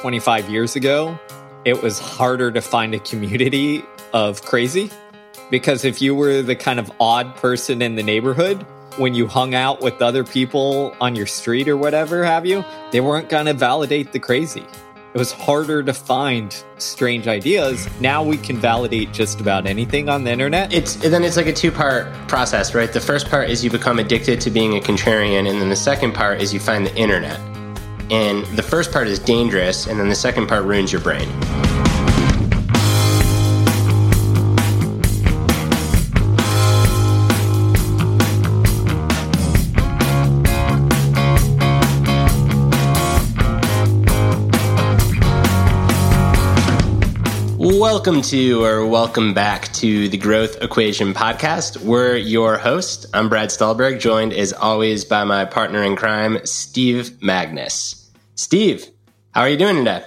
25 years ago, it was harder to find a community of crazy because if you were the kind of odd person in the neighborhood, when you hung out with other people on your street or whatever have you, they weren't going to validate the crazy. It was harder to find strange ideas. Now we can validate just about anything on the internet. It's then it's like a two-part process, right? The first part is you become addicted to being a contrarian and then the second part is you find the internet. And the first part is dangerous and then the second part ruins your brain. Welcome to or welcome back to the Growth Equation podcast. We're your host. I'm Brad Stulberg, joined as always by my partner in crime, Steve Magness. Steve, how are you doing today?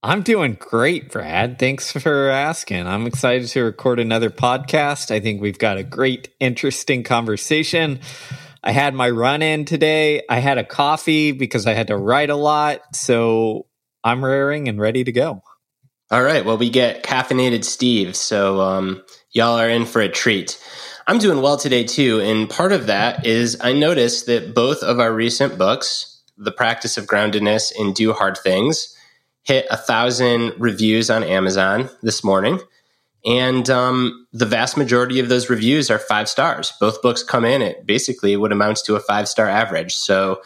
I'm doing great, Brad. Thanks for asking. I'm excited to record another podcast. I think we've got a great, interesting conversation. I had my run in today. I had a coffee because I had to write a lot. So I'm raring and ready to go. All right. Well, we get caffeinated Steve. So um, y'all are in for a treat. I'm doing well today, too. And part of that is I noticed that both of our recent books, The Practice of Groundedness and Do Hard Things, hit a thousand reviews on Amazon this morning. And um, the vast majority of those reviews are five stars. Both books come in at basically what amounts to a five star average. So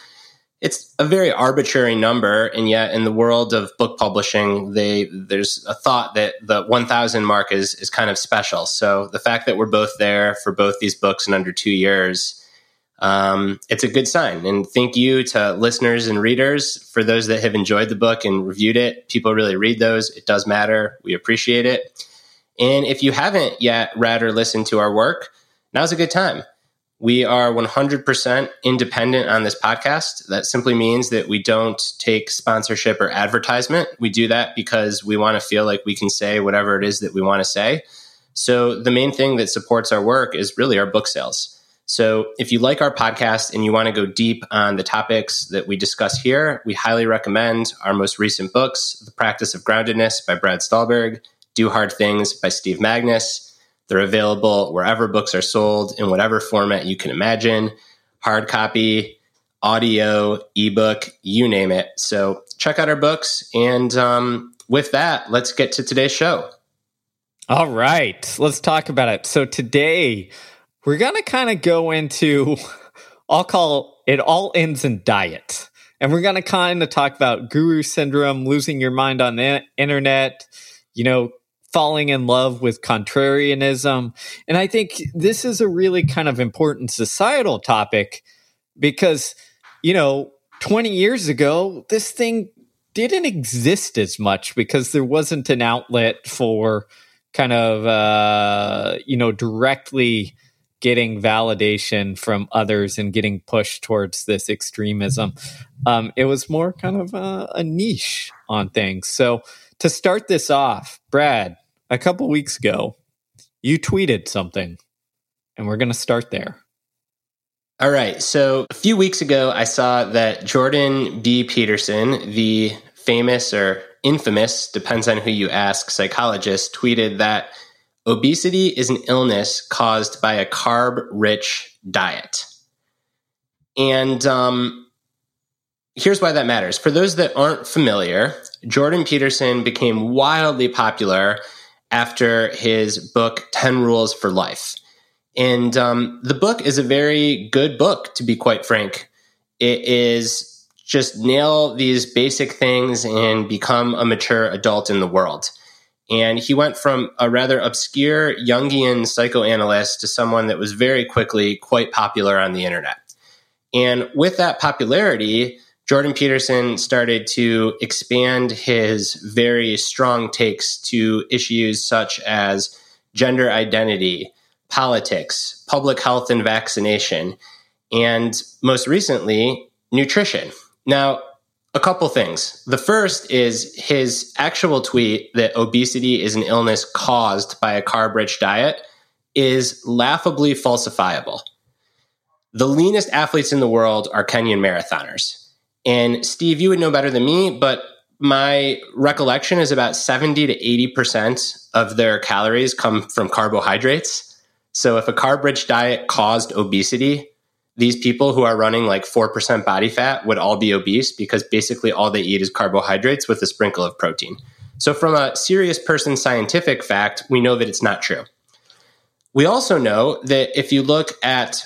it's a very arbitrary number and yet in the world of book publishing they there's a thought that the 1000 mark is is kind of special so the fact that we're both there for both these books in under two years um, it's a good sign and thank you to listeners and readers for those that have enjoyed the book and reviewed it people really read those it does matter we appreciate it and if you haven't yet read or listened to our work now's a good time we are 100% independent on this podcast. That simply means that we don't take sponsorship or advertisement. We do that because we want to feel like we can say whatever it is that we want to say. So, the main thing that supports our work is really our book sales. So, if you like our podcast and you want to go deep on the topics that we discuss here, we highly recommend our most recent books The Practice of Groundedness by Brad Stulberg, Do Hard Things by Steve Magness. they're available wherever books are sold in whatever format you can imagine hard copy, audio, ebook, you name it. So check out our books. And um, with that, let's get to today's show. All right, let's talk about it. So today, we're going to kind of go into, I'll call it all ends in diet. And we're going to kind of talk about guru syndrome, losing your mind on the internet, you know, falling in love with contrarianism. And I think this is a really kind of important societal topic because, you know, 20 years ago, this thing didn't exist as much because there wasn't an outlet for kind of, uh, you know, directly getting validation from others and getting pushed towards this extremism. Um, it was more kind of a, a niche on things. So, to start this off, Brad, a couple weeks ago, you tweeted something, and we're going to start there. All right. So a few weeks ago, I saw that Jordan B. Peterson, the famous or infamous, depends on who you ask, psychologist, tweeted that obesity is an illness caused by a carb rich diet. And um, here's why that matters. For those that aren't familiar, Jordan Peterson became wildly popular after his book 10 Rules for Life. And um, the book is a very good book, to be quite frank. It is just nail these basic things and become a mature adult in the world. And he went from a rather obscure Jungian psychoanalyst to someone that was very quickly quite popular on the internet. And with that popularity, Jordan Peterson started to expand his very strong takes to issues such as gender identity, politics, public health and vaccination, and most recently, nutrition. Now, a couple things. The first is his actual tweet that obesity is an illness caused by a carb rich diet is laughably falsifiable. The leanest athletes in the world are Kenyan marathoners. And Steve, you would know better than me, but my recollection is about 70 to 80% of their calories come from carbohydrates. So if a carb rich diet caused obesity, these people who are running like 4% body fat would all be obese because basically all they eat is carbohydrates with a sprinkle of protein. So, from a serious person scientific fact, we know that it's not true. We also know that if you look at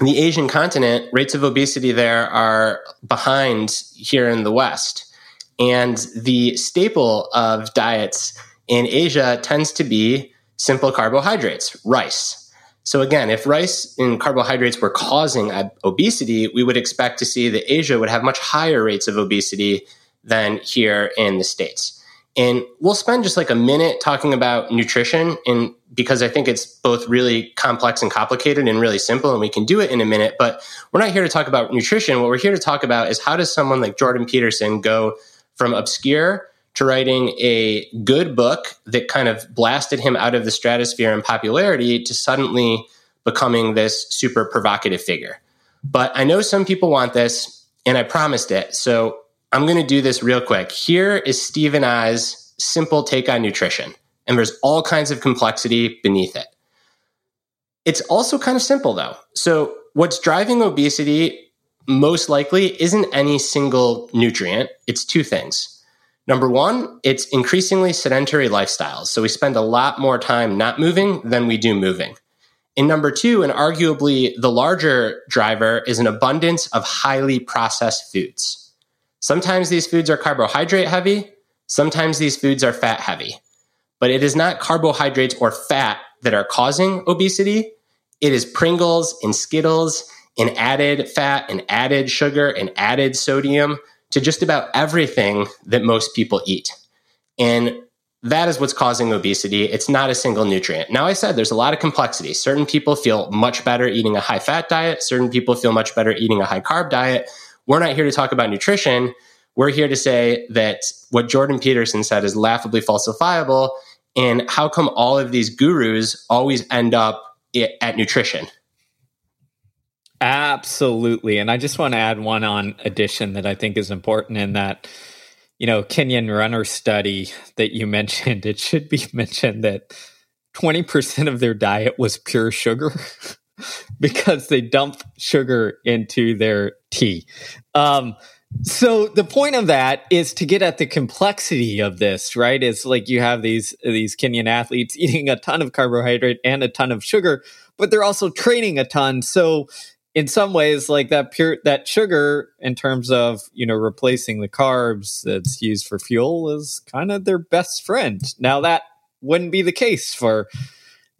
the Asian continent, rates of obesity there are behind here in the West. And the staple of diets in Asia tends to be simple carbohydrates, rice. So again, if rice and carbohydrates were causing obesity, we would expect to see that Asia would have much higher rates of obesity than here in the States. And we'll spend just like a minute talking about nutrition and because I think it's both really complex and complicated and really simple and we can do it in a minute, but we're not here to talk about nutrition. What we're here to talk about is how does someone like Jordan Peterson go from obscure to writing a good book that kind of blasted him out of the stratosphere in popularity to suddenly becoming this super provocative figure. But I know some people want this, and I promised it. So I'm going to do this real quick. Here is Steve and I's simple take on nutrition, and there's all kinds of complexity beneath it. It's also kind of simple, though. So, what's driving obesity most likely isn't any single nutrient, it's two things. Number one, it's increasingly sedentary lifestyles. So we spend a lot more time not moving than we do moving. And number two, and arguably the larger driver, is an abundance of highly processed foods. Sometimes these foods are carbohydrate heavy, sometimes these foods are fat heavy. But it is not carbohydrates or fat that are causing obesity. It is Pringles and Skittles and added fat and added sugar and added sodium to just about everything that most people eat. And that is what's causing obesity. It's not a single nutrient. Now, I said there's a lot of complexity. Certain people feel much better eating a high fat diet, certain people feel much better eating a high carb diet. We're not here to talk about nutrition. We're here to say that what Jordan Peterson said is laughably falsifiable. And how come all of these gurus always end up at nutrition? Absolutely. And I just want to add one on addition that I think is important in that, you know, Kenyan runner study that you mentioned, it should be mentioned that 20% of their diet was pure sugar because they dump sugar into their tea. Um, so the point of that is to get at the complexity of this, right? It's like you have these these Kenyan athletes eating a ton of carbohydrate and a ton of sugar, but they're also training a ton. So in some ways like that pure that sugar in terms of you know replacing the carbs that's used for fuel is kind of their best friend. Now that wouldn't be the case for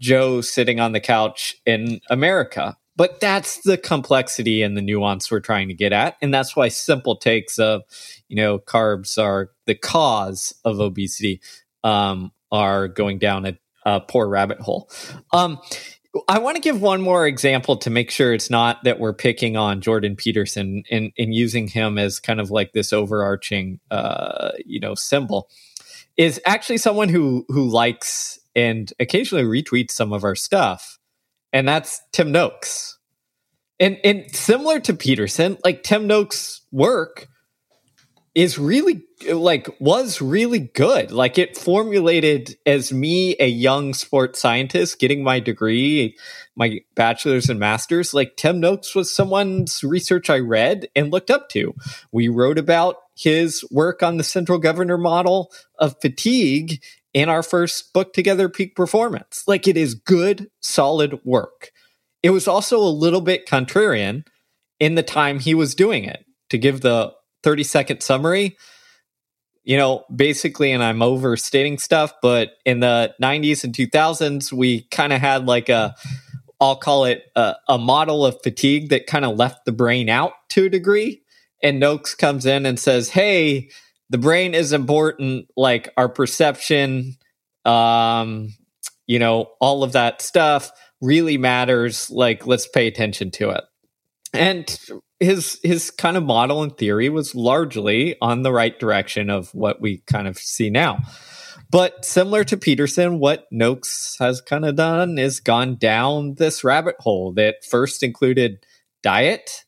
joe sitting on the couch in america but that's the complexity and the nuance we're trying to get at and that's why simple takes of you know carbs are the cause of obesity um, are going down a, a poor rabbit hole. Um, I want to give one more example to make sure it's not that we're picking on Jordan Peterson and, and using him as kind of like this overarching, uh, you know, symbol. Is actually someone who who likes and occasionally retweets some of our stuff, and that's Tim Noakes. And and similar to Peterson, like Tim Noakes' work is really like was really good. Like it formulated as me, a young sports scientist, getting my degree, my bachelor's and master's. Like Tim Noakes was someone's research I read and looked up to. We wrote about his work on the central governor model of fatigue in our first book together, Peak Performance. Like it is good, solid work. It was also a little bit contrarian in the time he was doing it. To give the 30 second summary. You know basically and i'm overstating stuff but in the 90s and 2000s we kind of had like a i'll call it a, a model of fatigue that kind of left the brain out to a degree. And noakes comes in and says hey the brain is important like our perception um you know all of that stuff really matters like let's pay attention to it. And his his kind of model and theory was largely on the right direction of what we kind of see now. But similar to Peterson, what Noakes has kind of done is gone down this rabbit hole that first included diet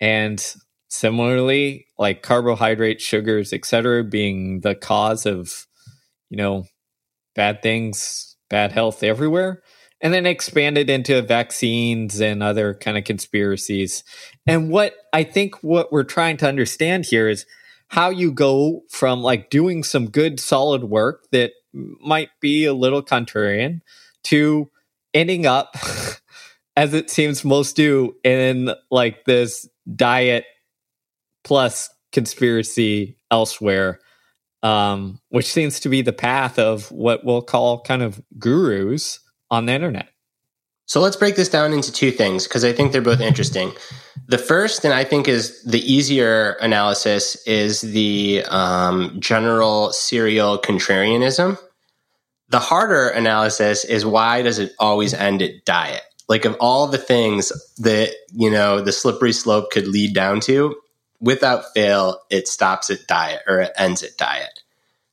and similarly, like carbohydrates, sugars, etc., being the cause of, you know, bad things, bad health everywhere. And then expanded into vaccines and other kind of conspiracies. And what I think what we're trying to understand here is how you go from like doing some good solid work that might be a little contrarian to ending up as it seems most do in like this diet plus conspiracy elsewhere um, which seems to be the path of what we'll call kind of gurus on the internet so let's break this down into two things because I think they're both interesting. The first, and I think is the easier analysis, is the um, general serial contrarianism. The harder analysis is why does it always end at diet? Like of all the things that you know the slippery slope could lead down to, without fail, it stops at diet or it ends at diet.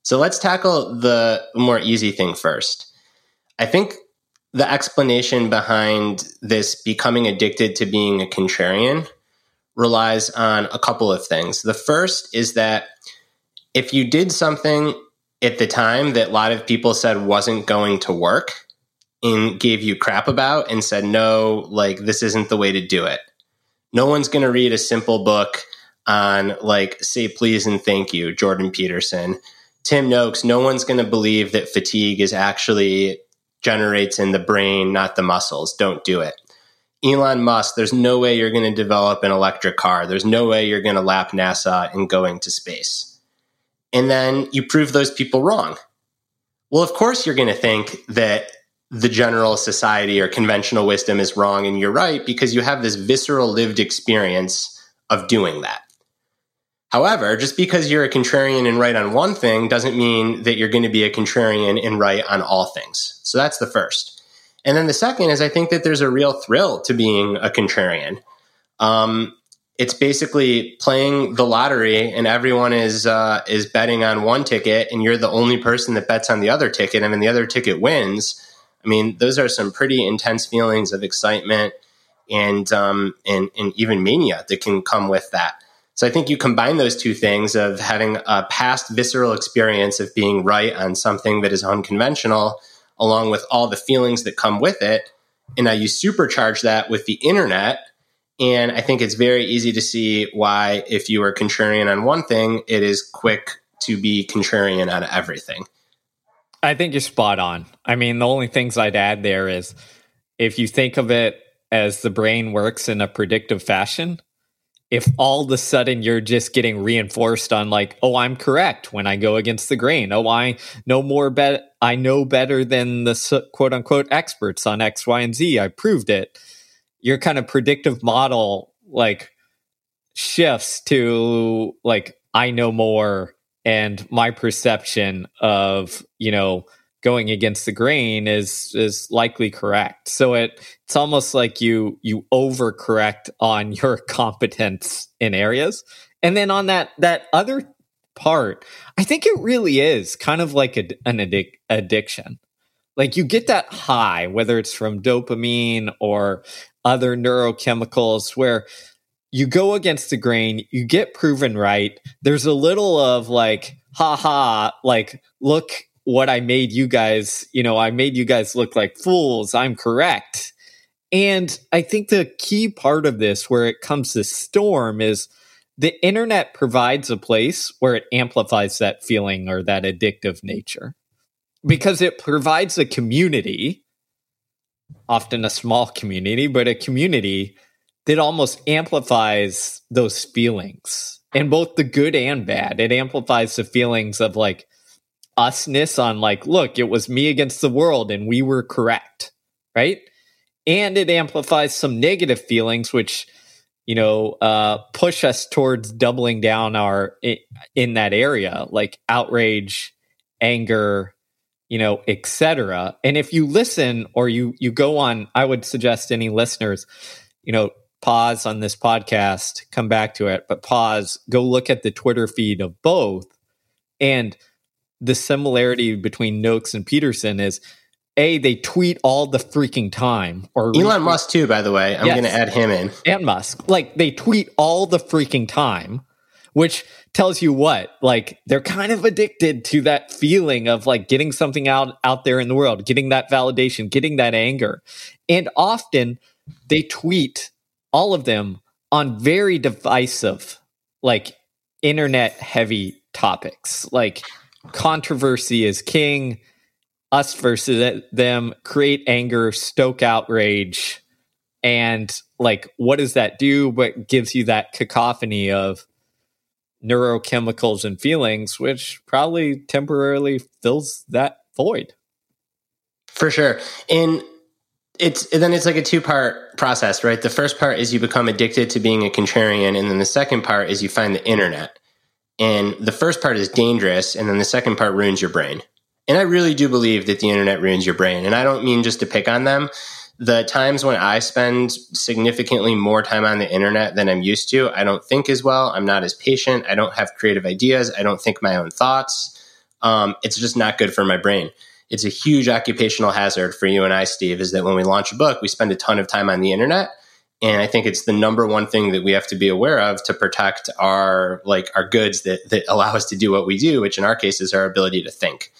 So let's tackle the more easy thing first. I think the explanation behind this becoming addicted to being a contrarian relies on a couple of things. The first is that if you did something at the time that a lot of people said wasn't going to work and gave you crap about and said, no, like this isn't the way to do it. No one's going to read a simple book on like say please and thank you, Jordan Peterson. Tim Noakes, no one's going to believe that fatigue is actually generates in the brain, not the muscles. Don't do it. Elon Musk, there's no way you're going to develop an electric car. There's no way you're going to lap NASA in going to space. And then you prove those people wrong. Well, of course, you're going to think that the general society or conventional wisdom is wrong and you're right because you have this visceral lived experience of doing that. However, just because you're a contrarian and right on one thing doesn't mean that you're going to be a contrarian and right on all things. So that's the first. And then the second is I think that there's a real thrill to being a contrarian. Um, it's basically playing the lottery and everyone is uh, is betting on one ticket and you're the only person that bets on the other ticket and then the other ticket wins. I mean, those are some pretty intense feelings of excitement and um, and, and even mania that can come with that. So I think you combine those two things of having a past visceral experience of being right on something that is unconventional, along with all the feelings that come with it. And now you supercharge that with the internet. And I think it's very easy to see why, if you are contrarian on one thing, it is quick to be contrarian on everything. I think you're spot on. I mean, the only things I'd add there is if you think of it as the brain works in a predictive fashion, if all of a sudden you're just getting reinforced on like oh i'm correct when i go against the grain. Oh i know more bet i know better than the quote unquote experts on x y and z. I proved it. Your kind of predictive model like shifts to like i know more and my perception of you know going against the grain is is likely correct. So it it's almost like you you overcorrect on your competence in areas. And then on that that other part, I think it really is kind of like a, an addic- addiction. Like you get that high, whether it's from dopamine or other neurochemicals, where you go against the grain, you get proven right. There's a little of like, ha ha, like, look what I made you guys, you know, I made you guys look like fools. I'm correct. And I think the key part of this, where it comes to storm, is the internet provides a place where it amplifies that feeling or that addictive nature because it provides a community, often a small community, but a community that almost amplifies those feelings and both the good and bad. It amplifies the feelings of like, usness on like, look, it was me against the world and we were correct, right? And it amplifies some negative feelings, which you know uh, push us towards doubling down our in that area, like outrage, anger, you know, etc. And if you listen or you you go on, I would suggest any listeners, you know, pause on this podcast, come back to it, but pause, go look at the Twitter feed of both, and the similarity between Noakes and Peterson is a they tweet all the freaking time or Elon retweet. Musk too by the way I'm yes. going to add him in and Musk like they tweet all the freaking time which tells you what like they're kind of addicted to that feeling of like getting something out out there in the world getting that validation getting that anger and often they tweet all of them on very divisive like internet heavy topics like controversy is king us versus them create anger stoke outrage and like what does that do but gives you that cacophony of neurochemicals and feelings, which probably temporarily fills that void. For sure. And it's and then it's like a two part process, right? The first part is you become addicted to being a contrarian, and then the second part is you find the internet. And the first part is dangerous, and then the second part ruins your brain. And I really do believe that the internet ruins your brain. And I don't mean just to pick on them the times when I spend significantly more time on the internet than I'm used to, I don't think as well. I'm not as patient. I don't have creative ideas. I don't think my own thoughts. Um, it's just not good for my brain. It's a huge occupational hazard for you and I, Steve, is that when we launch a book, we spend a ton of time on the internet. And I think it's the number one thing that we have to be aware of to protect our like our goods that that allow us to do what we do, which in our case is our ability to think.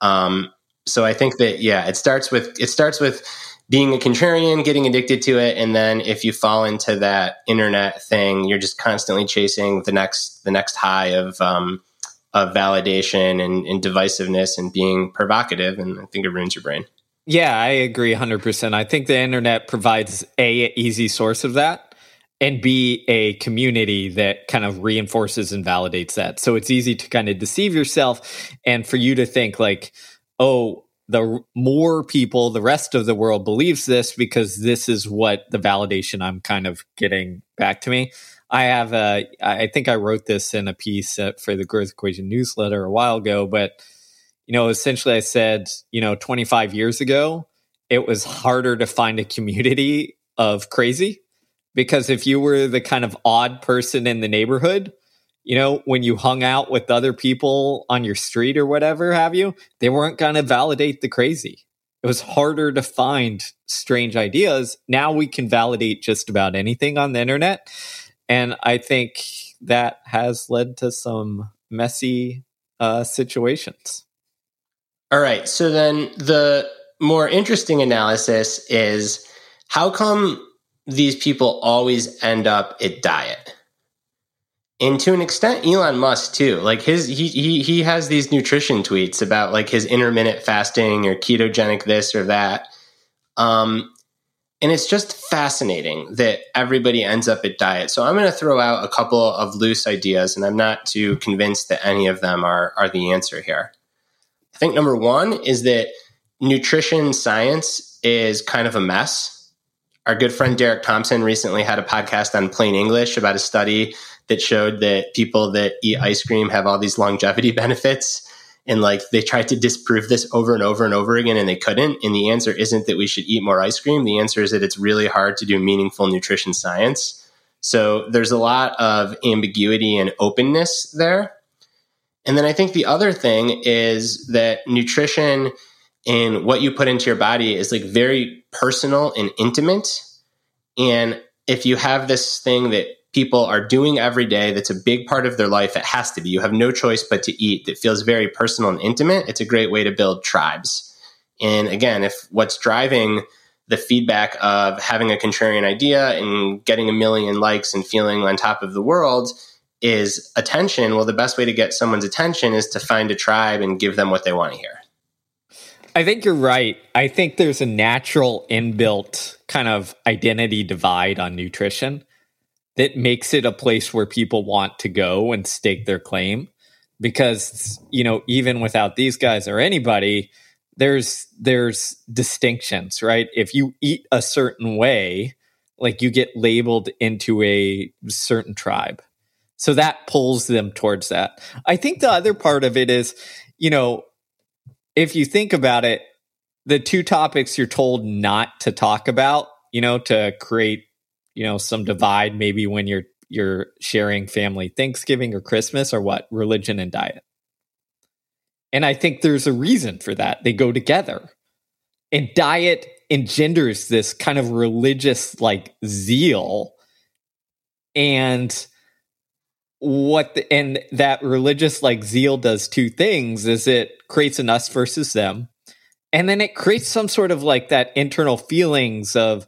Um, so I think that yeah, it starts with it starts with being a contrarian, getting addicted to it, and then if you fall into that internet thing, you're just constantly chasing the next the next high of um, of validation and, and divisiveness and being provocative, and I think it ruins your brain. Yeah, I agree 100%. I think the internet provides a easy source of that and b a community that kind of reinforces and validates that. So it's easy to kind of deceive yourself and for you to think like, "Oh, the more people, the rest of the world believes this because this is what the validation I'm kind of getting back to me. I have a, I think I wrote this in a piece for the Growth Equation newsletter a while ago, but you know, essentially I said, you know, 25 years ago, it was harder to find a community of crazy because if you were the kind of odd person in the neighborhood, you know, when you hung out with other people on your street or whatever have you, they weren't going to validate the crazy. It was harder to find strange ideas. Now we can validate just about anything on the internet. And I think that has led to some messy uh, situations. All right. So then the more interesting analysis is how come these people always end up at diet? and to an extent elon musk too like his he, he he has these nutrition tweets about like his intermittent fasting or ketogenic this or that um and it's just fascinating that everybody ends up at diet so i'm going to throw out a couple of loose ideas and i'm not too convinced that any of them are are the answer here i think number one is that nutrition science is kind of a mess our good friend Derek Thompson recently had a podcast on plain English about a study that showed that people that eat ice cream have all these longevity benefits. And like they tried to disprove this over and over and over again, and they couldn't. And the answer isn't that we should eat more ice cream. The answer is that it's really hard to do meaningful nutrition science. So there's a lot of ambiguity and openness there. And then I think the other thing is that nutrition and what you put into your body is like very personal and intimate. And if you have this thing that people are doing every day that's a big part of their life, it has to be. You have no choice but to eat that feels very personal and intimate. It's a great way to build tribes. And again, if what's driving the feedback of having a contrarian idea and getting a million likes and feeling on top of the world is attention, well, the best way to get someone's attention is to find a tribe and give them what they want to hear. I think you're right. I think there's a natural inbuilt kind of identity divide on nutrition that makes it a place where people want to go and stake their claim because you know even without these guys or anybody there's there's distinctions right if you eat a certain way like you get labeled into a certain tribe so that pulls them towards that i think the other part of it is you know if you think about it the two topics you're told not to talk about you know to create you know some divide maybe when you're you're sharing family Thanksgiving or Christmas or what religion and diet. And I think there's a reason for that. They go together. and diet engenders this kind of religious like zeal and what the, and that religious like zeal does two things is it creates an us versus them. And then it creates some sort of like that internal feelings of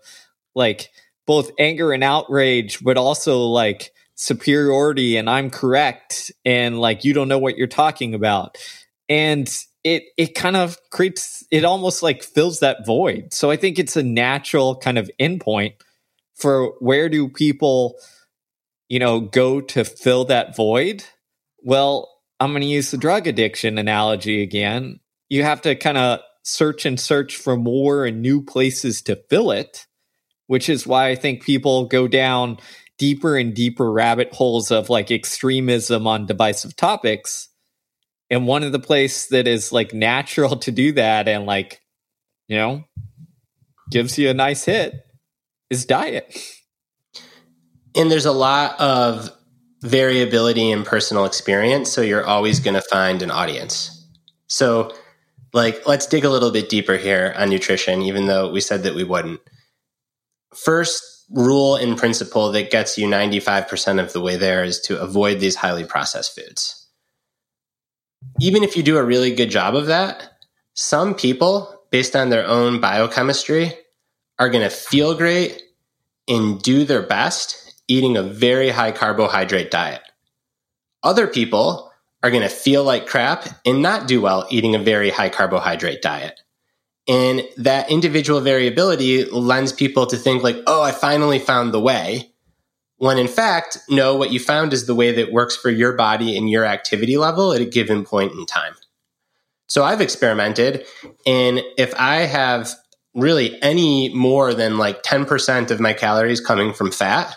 like both anger and outrage but also like superiority and i'm correct and like you don't know what you're talking about. And it it kind of creates it almost like fills that void. So i think it's a natural kind of endpoint for where do people you know go to fill that void? Well i'm going to use the drug addiction analogy again. You have to kind of search and search for more and new places to fill it which is why i think people go down deeper and deeper rabbit holes of like extremism on divisive topics. And one of the place that is like natural to do that and like you know gives you a nice hit is diet and there's a lot of variability in personal experience so you're always going to find an audience. So like let's dig a little bit deeper here on nutrition even though we said that we wouldn't. First rule in principle that gets you 95% of the way there is to avoid these highly processed foods. Even if you do a really good job of that, some people, based on their own biochemistry, are going to feel great and do their best eating a very high carbohydrate diet. Other people are going to feel like crap and not do well eating a very high carbohydrate diet. And that individual variability lends people to think like, oh, I finally found the way when in fact, no, what you found is the way that works for your body and your activity level at a given point in time. So I've experimented, and if I have really any more than like 10% of my calories coming from fat,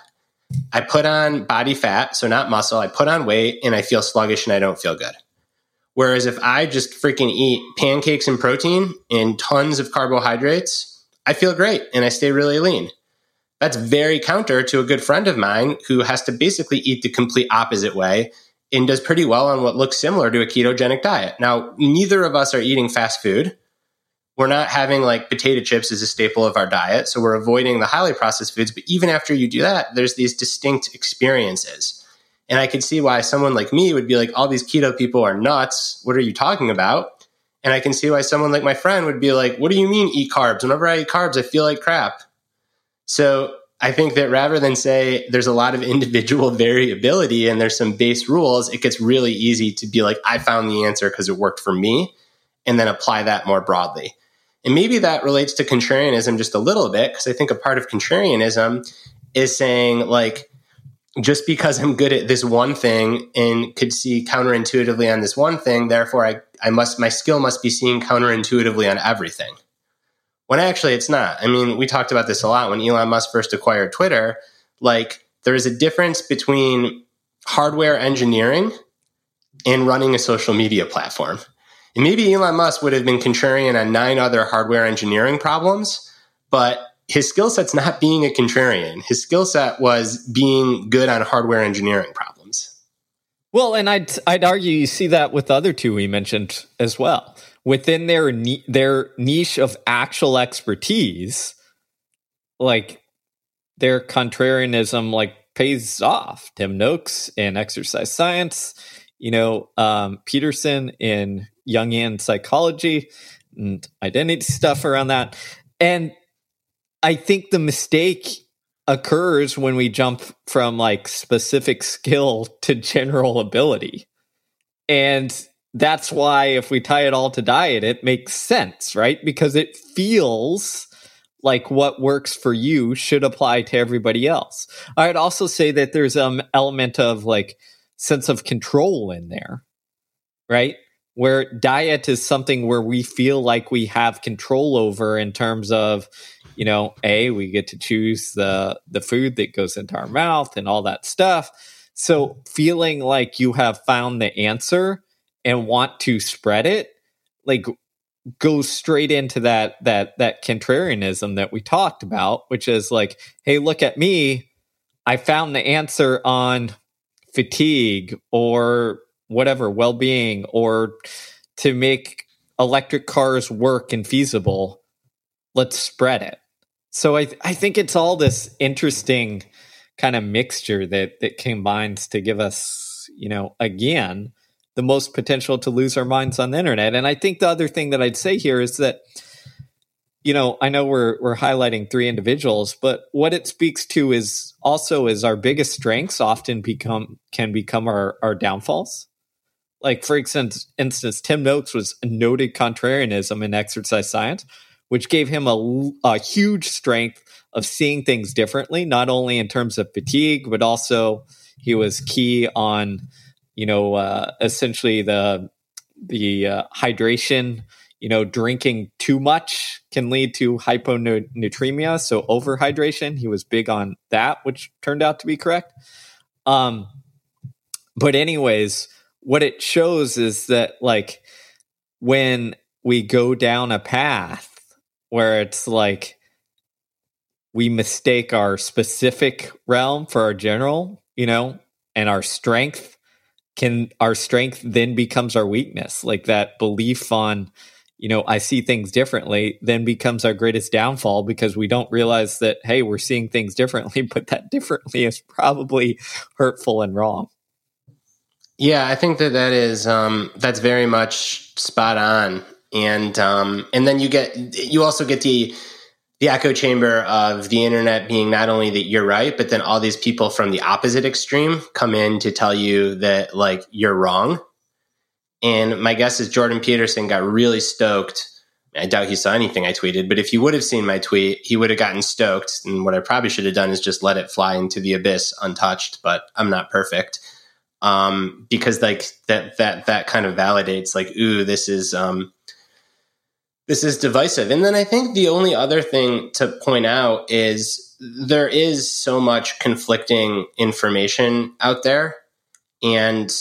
I put on body fat, so not muscle, I put on weight and I feel sluggish and I don't feel good. Whereas if I just freaking eat pancakes and protein and tons of carbohydrates, I feel great and I stay really lean. That's very counter to a good friend of mine who has to basically eat the complete opposite way and does pretty well on what looks similar to a ketogenic diet. Now, neither of us are eating fast food. We're not having like potato chips as a staple of our diet. So we're avoiding the highly processed foods. But even after you do that, there's these distinct experiences. And I could see why someone like me would be like, all these keto people are nuts. What are you talking about? And I can see why someone like my friend would be like, what do you mean eat carbs? Whenever I eat carbs, I feel like crap. So I think that rather than say there's a lot of individual variability and there's some base rules, it gets really easy to be like, I found the answer because it worked for me, and then apply that more broadly. And maybe that relates to contrarianism just a little bit, because I think a part of contrarianism is saying, like, just because I'm good at this one thing and could see counterintuitively on this one thing, therefore I, I must my skill must be seen counterintuitively on everything. When actually it's not. I mean, we talked about this a lot when Elon Musk first acquired Twitter. Like, there is a difference between hardware engineering and running a social media platform. And maybe Elon Musk would have been contrarian on nine other hardware engineering problems, but his skill set's not being a contrarian. His skill set was being good on hardware engineering problems. Well, and I'd I'd argue you see that with the other two we mentioned as well within their their niche of actual expertise, like their contrarianism like pays off. Tim Noakes in exercise science, you know, um, Peterson in Jungian psychology and identity stuff around that. And I think the mistake occurs when we jump from like specific skill to general ability. And that's why if we tie it all to diet, it makes sense, right? Because it feels like what works for you should apply to everybody else. I'd also say that there's an element of like sense of control in there, right? Where diet is something where we feel like we have control over in terms of, you know, a we get to choose the the food that goes into our mouth and all that stuff. So feeling like you have found the answer and want to spread it, like goes straight into that that that contrarianism that we talked about, which is like, hey, look at me. I found the answer on fatigue or whatever, well-being or to make electric cars work and feasible. let's spread it. So I th- I think it's all this interesting kind of mixture that that combines to give us, you know, again, the most potential to lose our minds on the internet. And I think the other thing that I'd say here is that you know, I know we're we're highlighting three individuals, but what it speaks to is also is our biggest strengths often become can become our our downfalls. Like for instance, instance, Tim Noakes was noted contrarianism in exercise science, which gave him a, a huge strength of seeing things differently, not only in terms of fatigue, but also he was key on, you know, uh, essentially the the uh, hydration you know, drinking too much can lead to hyponatremia, so overhydration. He was big on that, which turned out to be correct. Um, but anyways, what it shows is that like when we go down a path where it's like we mistake our specific realm for our general, you know, and our strength can our strength then becomes our weakness like that belief on you know, I see things differently, then becomes our greatest downfall because we don't realize that, hey, we're seeing things differently, but that differently is probably hurtful and wrong. Yeah, I think that that is um, that's very much spot on, and um, and then you get you also get the the echo chamber of the internet being not only that you're right, but then all these people from the opposite extreme come in to tell you that like you're wrong and my guess is Jordan Peterson got really stoked. I doubt he saw anything I tweeted, but if he would have seen my tweet, he would have gotten stoked. And what I probably should have done is just let it fly into the abyss untouched, but I'm not perfect. Um, because like that that that kind of validates like, ooh, this is um this is divisive. And then I think the only other thing to point out is there is so much conflicting information out there. And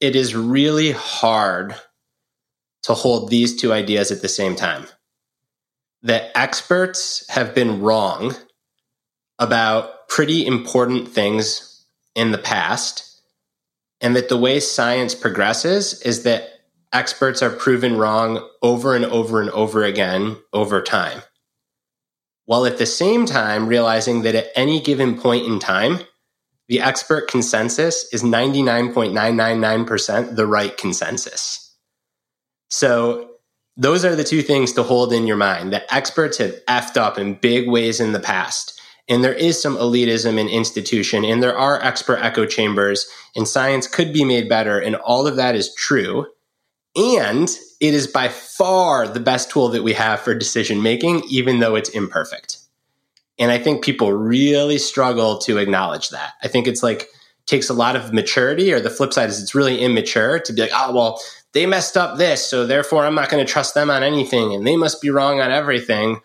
it is really hard to hold these two ideas at the same time. That experts have been wrong about pretty important things in the past, and that the way science progresses is that experts are proven wrong over and over and over again over time. While at the same time realizing that at any given point in time, the expert consensus is 99.999% the right consensus. So those are the two things to hold in your mind that experts have effed up in big ways in the past. And there is some elitism in institution, and there are expert echo chambers, and science could be made better, and all of that is true. And it is by far the best tool that we have for decision making, even though it's imperfect. And I think people really struggle to acknowledge that. I think it's like takes a lot of maturity, or the flip side is it's really immature to be like, oh, well, they messed up this, so therefore I'm not going to trust them on anything, and they must be wrong on everything.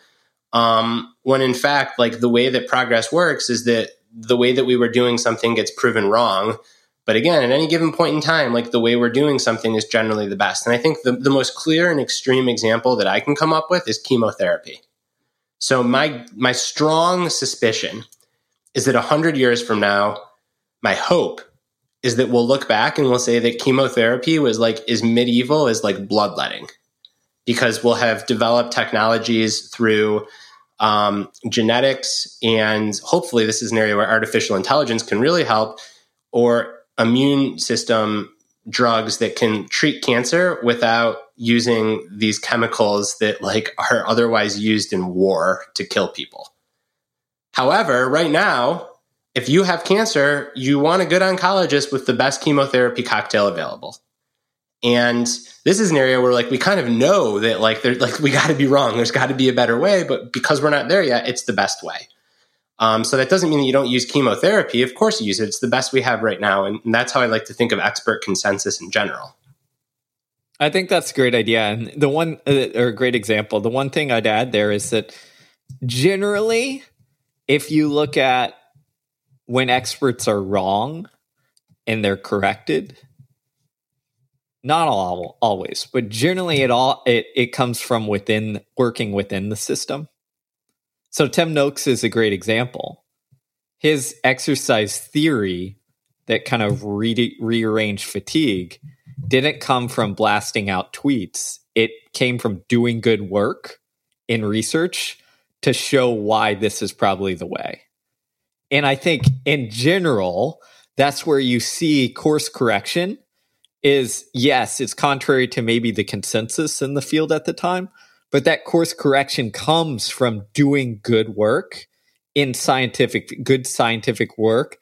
Um, when in fact, like the way that progress works is that the way that we were doing something gets proven wrong. But again, at any given point in time, like the way we're doing something is generally the best. And I think the, the most clear and extreme example that I can come up with is chemotherapy. So my my strong suspicion is that 100 years from now, my hope is that we'll look back and we'll say that chemotherapy was like as medieval as like bloodletting. Because we'll have developed technologies through um, genetics and hopefully this is an area where artificial intelligence can really help or immune system drugs that can treat cancer without using these chemicals that like are otherwise used in war to kill people. However, right now, if you have cancer, you want a good oncologist with the best chemotherapy cocktail available. And this is an area where like we kind of know that like there like we got to be wrong. There's got to be a better way, but because we're not there yet, it's the best way. Um, so that doesn't mean that you don't use chemotherapy. Of course, you use it. It's the best we have right now, and, and that's how I like to think of expert consensus in general. I think that's a great idea, and the one uh, or a great example. The one thing I'd add there is that generally, if you look at when experts are wrong and they're corrected, not all always, but generally it all it, it comes from within working within the system. So Tim Noakes is a great example. His exercise theory that kind of re- rearranged fatigue didn't come from blasting out tweets. It came from doing good work in research to show why this is probably the way. And I think in general, that's where you see course correction is yes, it's contrary to maybe the consensus in the field at the time, but that course correction comes from doing good work in scientific, good scientific work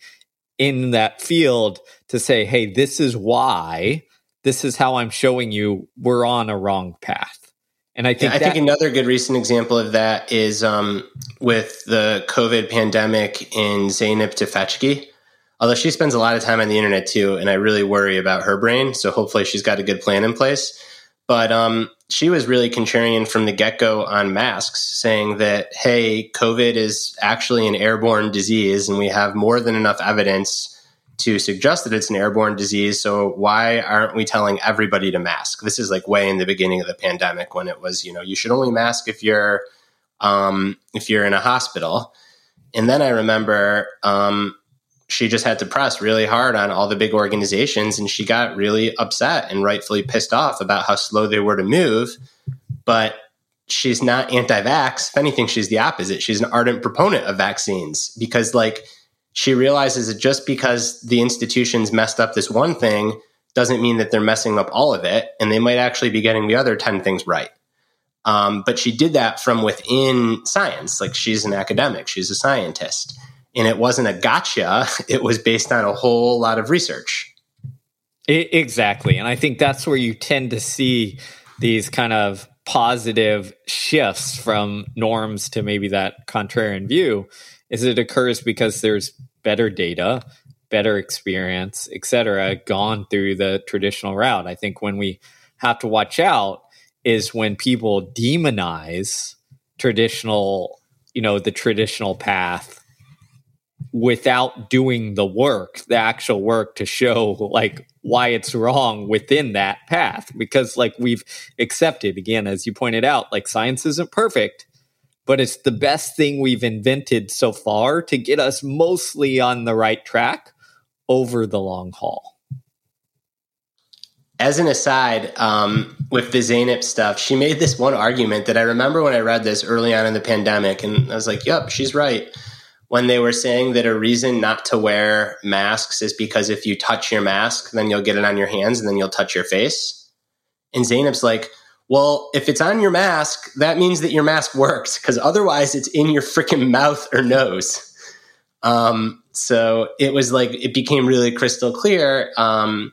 in that field to say, hey, this is why, this is how I'm showing you we're on a wrong path. And I think yeah, I that- think another good recent example of that is um, with the COVID pandemic in Zeynep Tufekci. Although she spends a lot of time on the internet too, and I really worry about her brain. So hopefully she's got a good plan in place. But um, she was really contrarian from the get go on masks, saying that, hey, COVID is actually an airborne disease, and we have more than enough evidence to suggest that it's an airborne disease. So why aren't we telling everybody to mask? This is like way in the beginning of the pandemic when it was, you know, you should only mask if you're um, if you're in a hospital. And then I remember um, she just had to press really hard on all the big organizations and she got really upset and rightfully pissed off about how slow they were to move. But she's not anti-vax. If anything she's the opposite. She's an ardent proponent of vaccines because like she realizes that just because the institutions messed up this one thing doesn't mean that they're messing up all of it and they might actually be getting the other 10 things right. Um, but she did that from within science. Like she's an academic. She's a scientist and it wasn't a gotcha it was based on a whole lot of research. It, exactly and i think that's where you tend to see these kind of positive shifts from norms to maybe that contrarian view is it occurs because there's better data better experience etc gone through the traditional route. I think when we have to watch out is when people demonize traditional you know the traditional path without doing the work, the actual work to show like why it's wrong within that path. Because like we've accepted, again, as you pointed out, like science isn't perfect, but it's the best thing we've invented so far to get us mostly on the right track over the long haul. As an aside, um, with the Zeynep stuff, she made this one argument that I remember when I read this early on in the pandemic, and I was like, "Yep, she's right." When they were saying that a reason not to wear masks is because if you touch your mask, then you'll get it on your hands and then you'll touch your face. And Zeynep's like, well, if it's on your mask, that means that your mask works because otherwise it's in your freaking mouth or nose. Um, so it was like, it became really crystal clear. Um,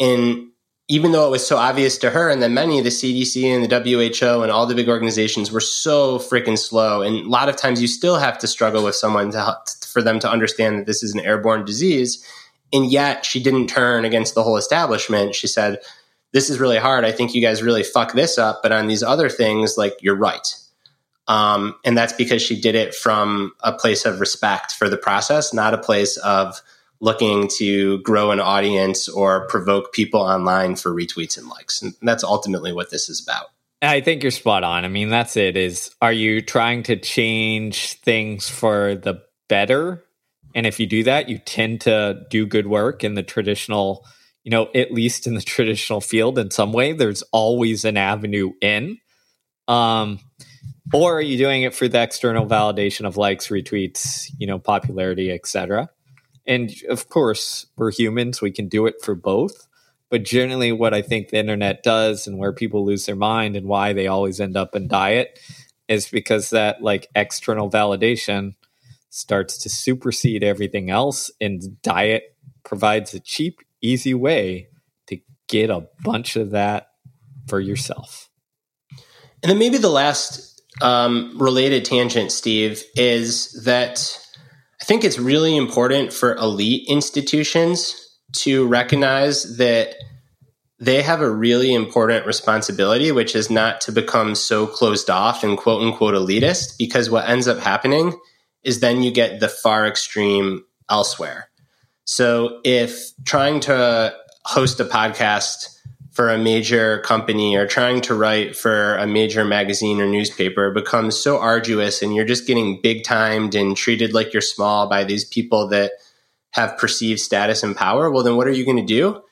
and even though it was so obvious to her, and then many of the CDC and the WHO and all the big organizations were so freaking slow, and a lot of times you still have to struggle with someone to for them to understand that this is an airborne disease. And yet, she didn't turn against the whole establishment. She said, "This is really hard. I think you guys really fuck this up, but on these other things, like you're right." Um, and that's because she did it from a place of respect for the process, not a place of looking to grow an audience or provoke people online for retweets and likes. And that's ultimately what this is about. I think you're spot on. I mean, that's it is are you trying to change things for the better? And if you do that, you tend to do good work in the traditional, you know, at least in the traditional field in some way, there's always an avenue in. Um, or are you doing it for the external validation of likes, retweets, you know, popularity, etc.? And of course, we're humans, we can do it for both. But generally, what I think the internet does and where people lose their mind and why they always end up in diet is because that like external validation starts to supersede everything else. And diet provides a cheap, easy way to get a bunch of that for yourself. And then maybe the last um, related tangent, Steve, is that think it's really important for elite institutions to recognize that they have a really important responsibility, which is not to become so closed off and quote unquote elitist, because what ends up happening is then you get the far extreme elsewhere. So if trying to host a podcast for a major company or trying to write for a major magazine or newspaper becomes so arduous and you're just getting big timed and treated like you're small by these people that have perceived status and power, well, then what are you going to do?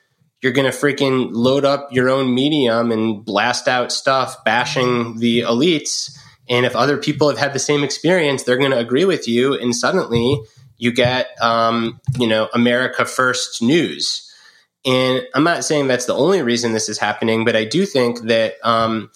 You're going to freaking load up your own medium and blast out stuff bashing the elites And if other people have had the same experience, they're going to agree with you. And suddenly you get, um, you know, America First news. And I'm not saying that's the only reason this is happening, but I do think that um,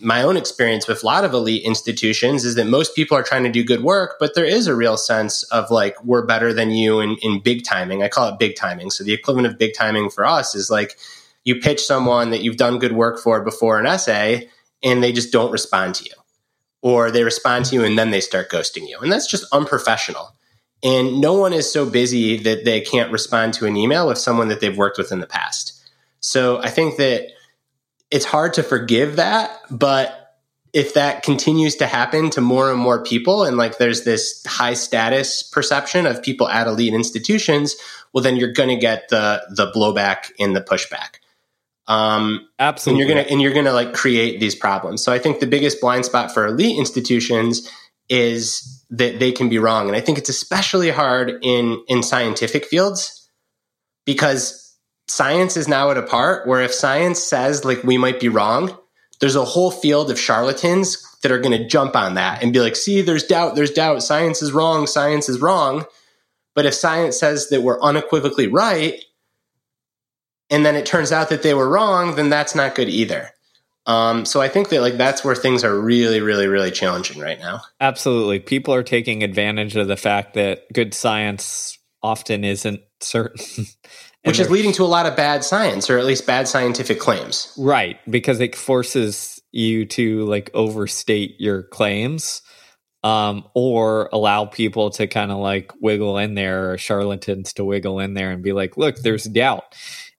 my own experience with a lot of elite institutions is that most people are trying to do good work, but there is a real sense of like, we're better than you in, in big timing. I call it big timing. So the equivalent of big timing for us is like, you pitch someone that you've done good work for before an essay and they just don't respond to you or they respond to you and then they start ghosting you. And that's just unprofessional. And no one is so busy that they can't respond to an email with someone that they've worked with in the past. So I think that it's hard to forgive that, but if that continues to happen to more and more people and like there's this high status perception of people at elite institutions, well then you're going to get the the blowback and the pushback. Um, Absolutely. And you're gonna and you're gonna like create these problems. So I think the biggest blind spot for elite institutions is that they can be wrong, and I think it's especially hard in in scientific fields because science is now at a part where if science says like we might be wrong, there's a whole field of charlatans that are going to jump on that and be like, "See, there's doubt, there's doubt. Science is wrong. Science is wrong." But if science says that we're unequivocally right, and then it turns out that they were wrong, then that's not good either. Um, so I think that like that's where things are really, really, really challenging right now. Absolutely, people are taking advantage of the fact that good science often isn't certain. Which is leading to a lot of bad science, or at least bad scientific claims. Right, because it forces you to like overstate your claims, um, or allow people to kind of like wiggle in there, or charlatans to wiggle in there and be like, "Look, there's doubt."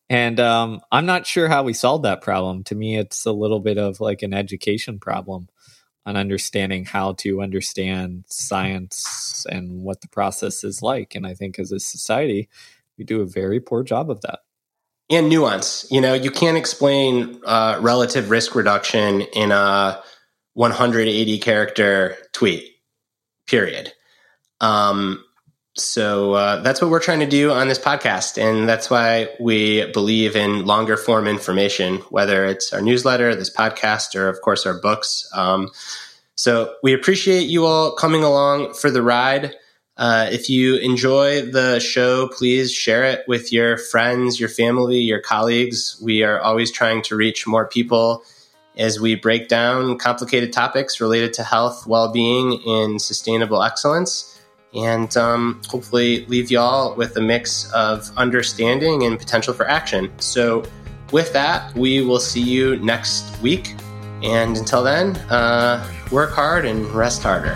And um, I'm not sure how we solved that problem. To me, it's a little bit of like an education problem on understanding how to understand science and what the process is like. And I think as a society, we do a very poor job of that. And nuance. You know, you can't explain uh, relative risk reduction in a 180 character tweet, period. Um, so uh, that's what we're trying to do on this podcast. And that's why we believe in longer form information, whether it's our newsletter, this podcast, or of course our books. Um, so we appreciate you all coming along for the ride. Uh, if you enjoy the show, please share it with your friends, your family, your colleagues. We are always trying to reach more people as we break down complicated topics related to health, well being, and sustainable excellence and um, hopefully leave y'all with a mix of understanding and potential for action. So, with that, we will see you next week. And until then, uh, work hard and rest harder.